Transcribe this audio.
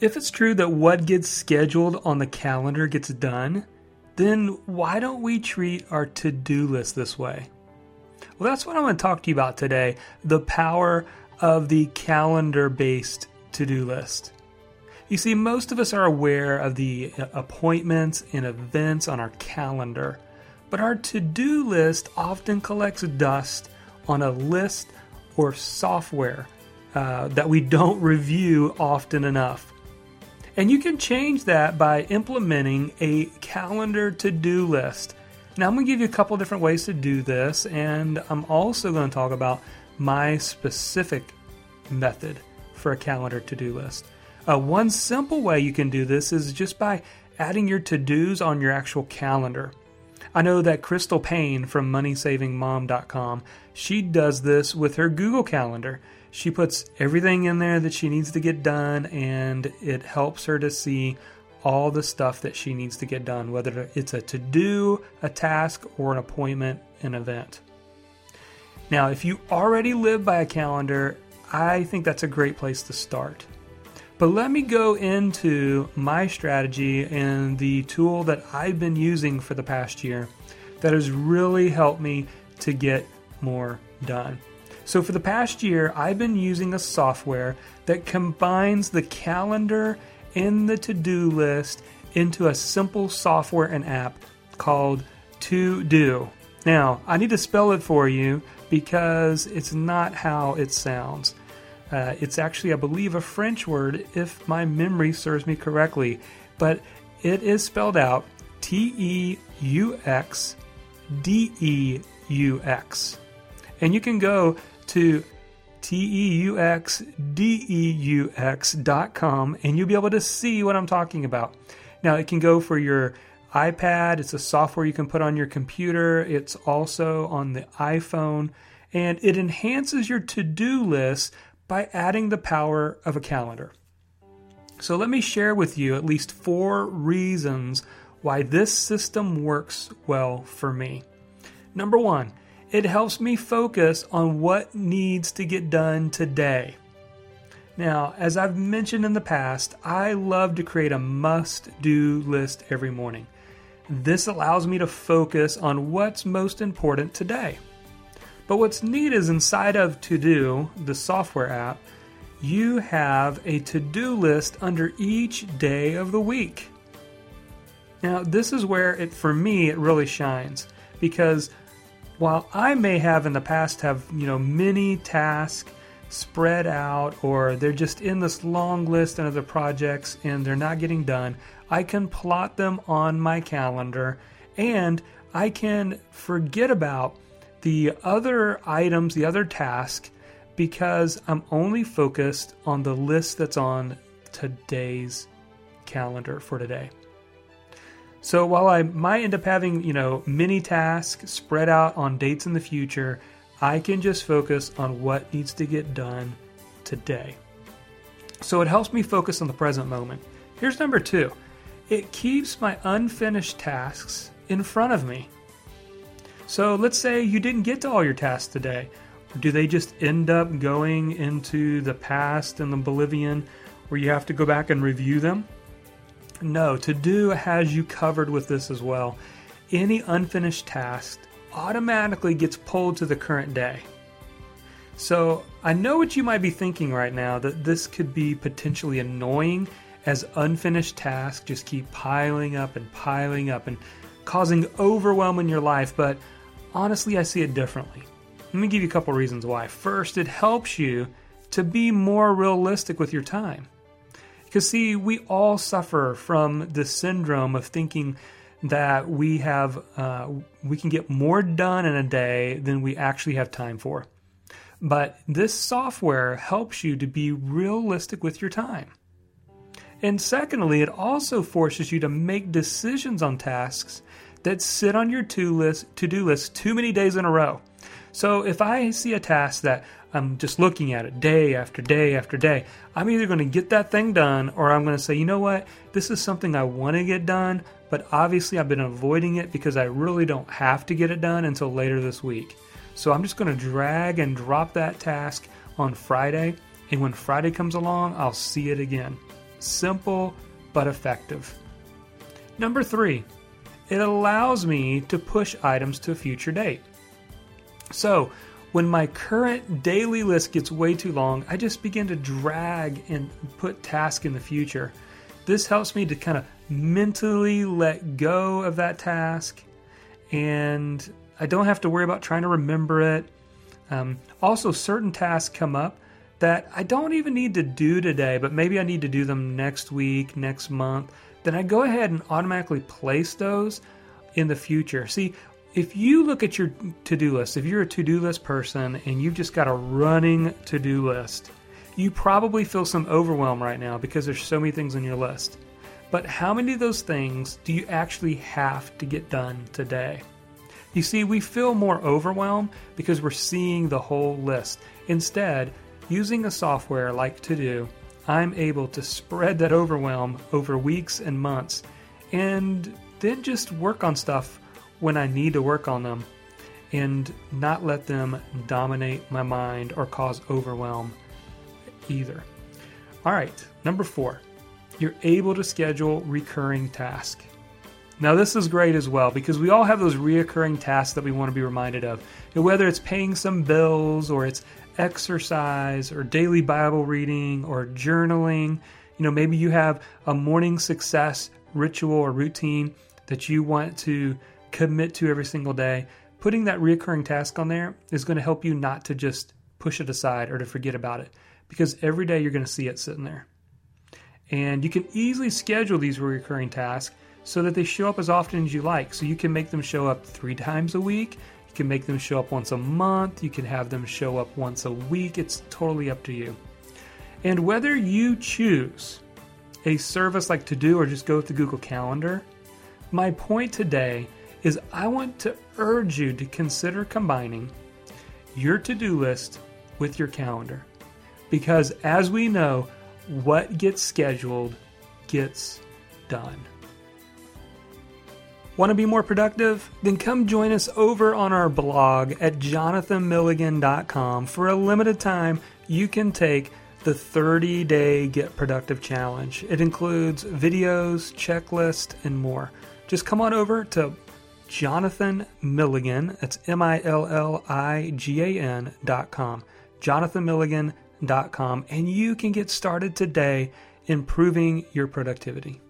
If it's true that what gets scheduled on the calendar gets done, then why don't we treat our to do list this way? Well, that's what I'm going to talk to you about today the power of the calendar based to do list. You see, most of us are aware of the uh, appointments and events on our calendar, but our to do list often collects dust on a list or software uh, that we don't review often enough. And you can change that by implementing a calendar to do list. Now, I'm going to give you a couple different ways to do this, and I'm also going to talk about my specific method for a calendar to do list. Uh, one simple way you can do this is just by adding your to dos on your actual calendar. I know that Crystal Paine from MoneySavingMom.com, she does this with her Google Calendar. She puts everything in there that she needs to get done, and it helps her to see all the stuff that she needs to get done, whether it's a to do, a task, or an appointment, an event. Now, if you already live by a calendar, I think that's a great place to start. But let me go into my strategy and the tool that I've been using for the past year that has really helped me to get more done. So, for the past year, I've been using a software that combines the calendar and the to do list into a simple software and app called TeuxDeux. Now, I need to spell it for you because it's not how it sounds. Uh, it's actually, I believe, a French word if my memory serves me correctly, but it is spelled out T E U X D E U X. And you can go to T E U X D E U X dot com and you'll be able to see what I'm talking about. Now, it can go for your iPad, it's a software you can put on your computer, it's also on the iPhone, and it enhances your to do list by adding the power of a calendar. So, let me share with you at least four reasons why this system works well for me. Number one, it helps me focus on what needs to get done today. Now, as I've mentioned in the past, I love to create a must do list every morning. This allows me to focus on what's most important today. But what's neat is inside of TeuxDeux, the software app, you have a to do list under each day of the week. Now, this is where it, for me, it really shines because while I may have in the past have, you know, many tasks spread out or they're just in this long list of other projects and they're not getting done, I can plot them on my calendar and I can forget about the other items, the other task, because I'm only focused on the list that's on today's calendar for today. So while I might end up having, you know, many tasks spread out on dates in the future, I can just focus on what needs to get done today. So it helps me focus on the present moment. Here's number two it keeps my unfinished tasks in front of me. So let's say you didn't get to all your tasks today. Do they just end up going into the past and the Bolivian where you have to go back and review them? No, TeuxDeux has you covered with this as well. Any unfinished task automatically gets pulled to the current day. So I know what you might be thinking right now that this could be potentially annoying as unfinished tasks just keep piling up and piling up and causing overwhelm in your life, but honestly, I see it differently. Let me give you a couple reasons why. First, it helps you to be more realistic with your time. Because, see, we all suffer from the syndrome of thinking that we have uh, we can get more done in a day than we actually have time for. But this software helps you to be realistic with your time. And secondly, it also forces you to make decisions on tasks that sit on your to list to-do list too many days in a row. So if I see a task that I'm just looking at it day after day after day, I'm either going to get that thing done or I'm going to say, you know what, this is something I want to get done, but obviously I've been avoiding it because I really don't have to get it done until later this week. So I'm just going to drag and drop that task on Friday, and when Friday comes along, I'll see it again. simple but effective. Number three, it allows me to push items to a future date. So, when my current daily list gets way too long, I just begin to drag and put tasks in the future. This helps me to kind of mentally let go of that task, and I don't have to worry about trying to remember it. Um, also, certain tasks come up that I don't even need to do today, but maybe I need to do them next week, next month. Then I go ahead and automatically place those in the future. See, if you look at your to do list, if you're a to do list person and you've just got a running to do list, you probably feel some overwhelm right now because there's so many things on your list. But how many of those things do you actually have to get done today? You see, we feel more overwhelmed because we're seeing the whole list. Instead, using a software like TeuxDeux, I'm able to spread that overwhelm over weeks and months and then just work on stuff when I need to work on them and not let them dominate my mind or cause overwhelm either. All right, number four, you're able to schedule recurring tasks. Now, this is great as well because we all have those reoccurring tasks that we want to be reminded of. And whether it's paying some bills or it's exercise or daily Bible reading or journaling, you know, maybe you have a morning success ritual or routine that you want to commit to every single day, putting that recurring task on there is going to help you not to just push it aside or to forget about it because every day you're going to see it sitting there. And you can easily schedule these recurring tasks so that they show up as often as you like. So you can make them show up three times a week, you can make them show up once a month, you can have them show up once a week. It's totally up to you. And whether you choose a service like TeuxDeux or just go with the Google Calendar, my point today is I want to urge you to consider combining your to do list with your calendar. Because as we know, what gets scheduled gets done. Want to be more productive? Then come join us over on our blog at jonathanmilligan.com. For a limited time, you can take the 30 day Get Productive Challenge. It includes videos, checklists, and more. Just come on over to Jonathan Milligan. That's M I L L I G A N dot com. Jonathan JonathanMilligan.com. And you can get started today improving your productivity.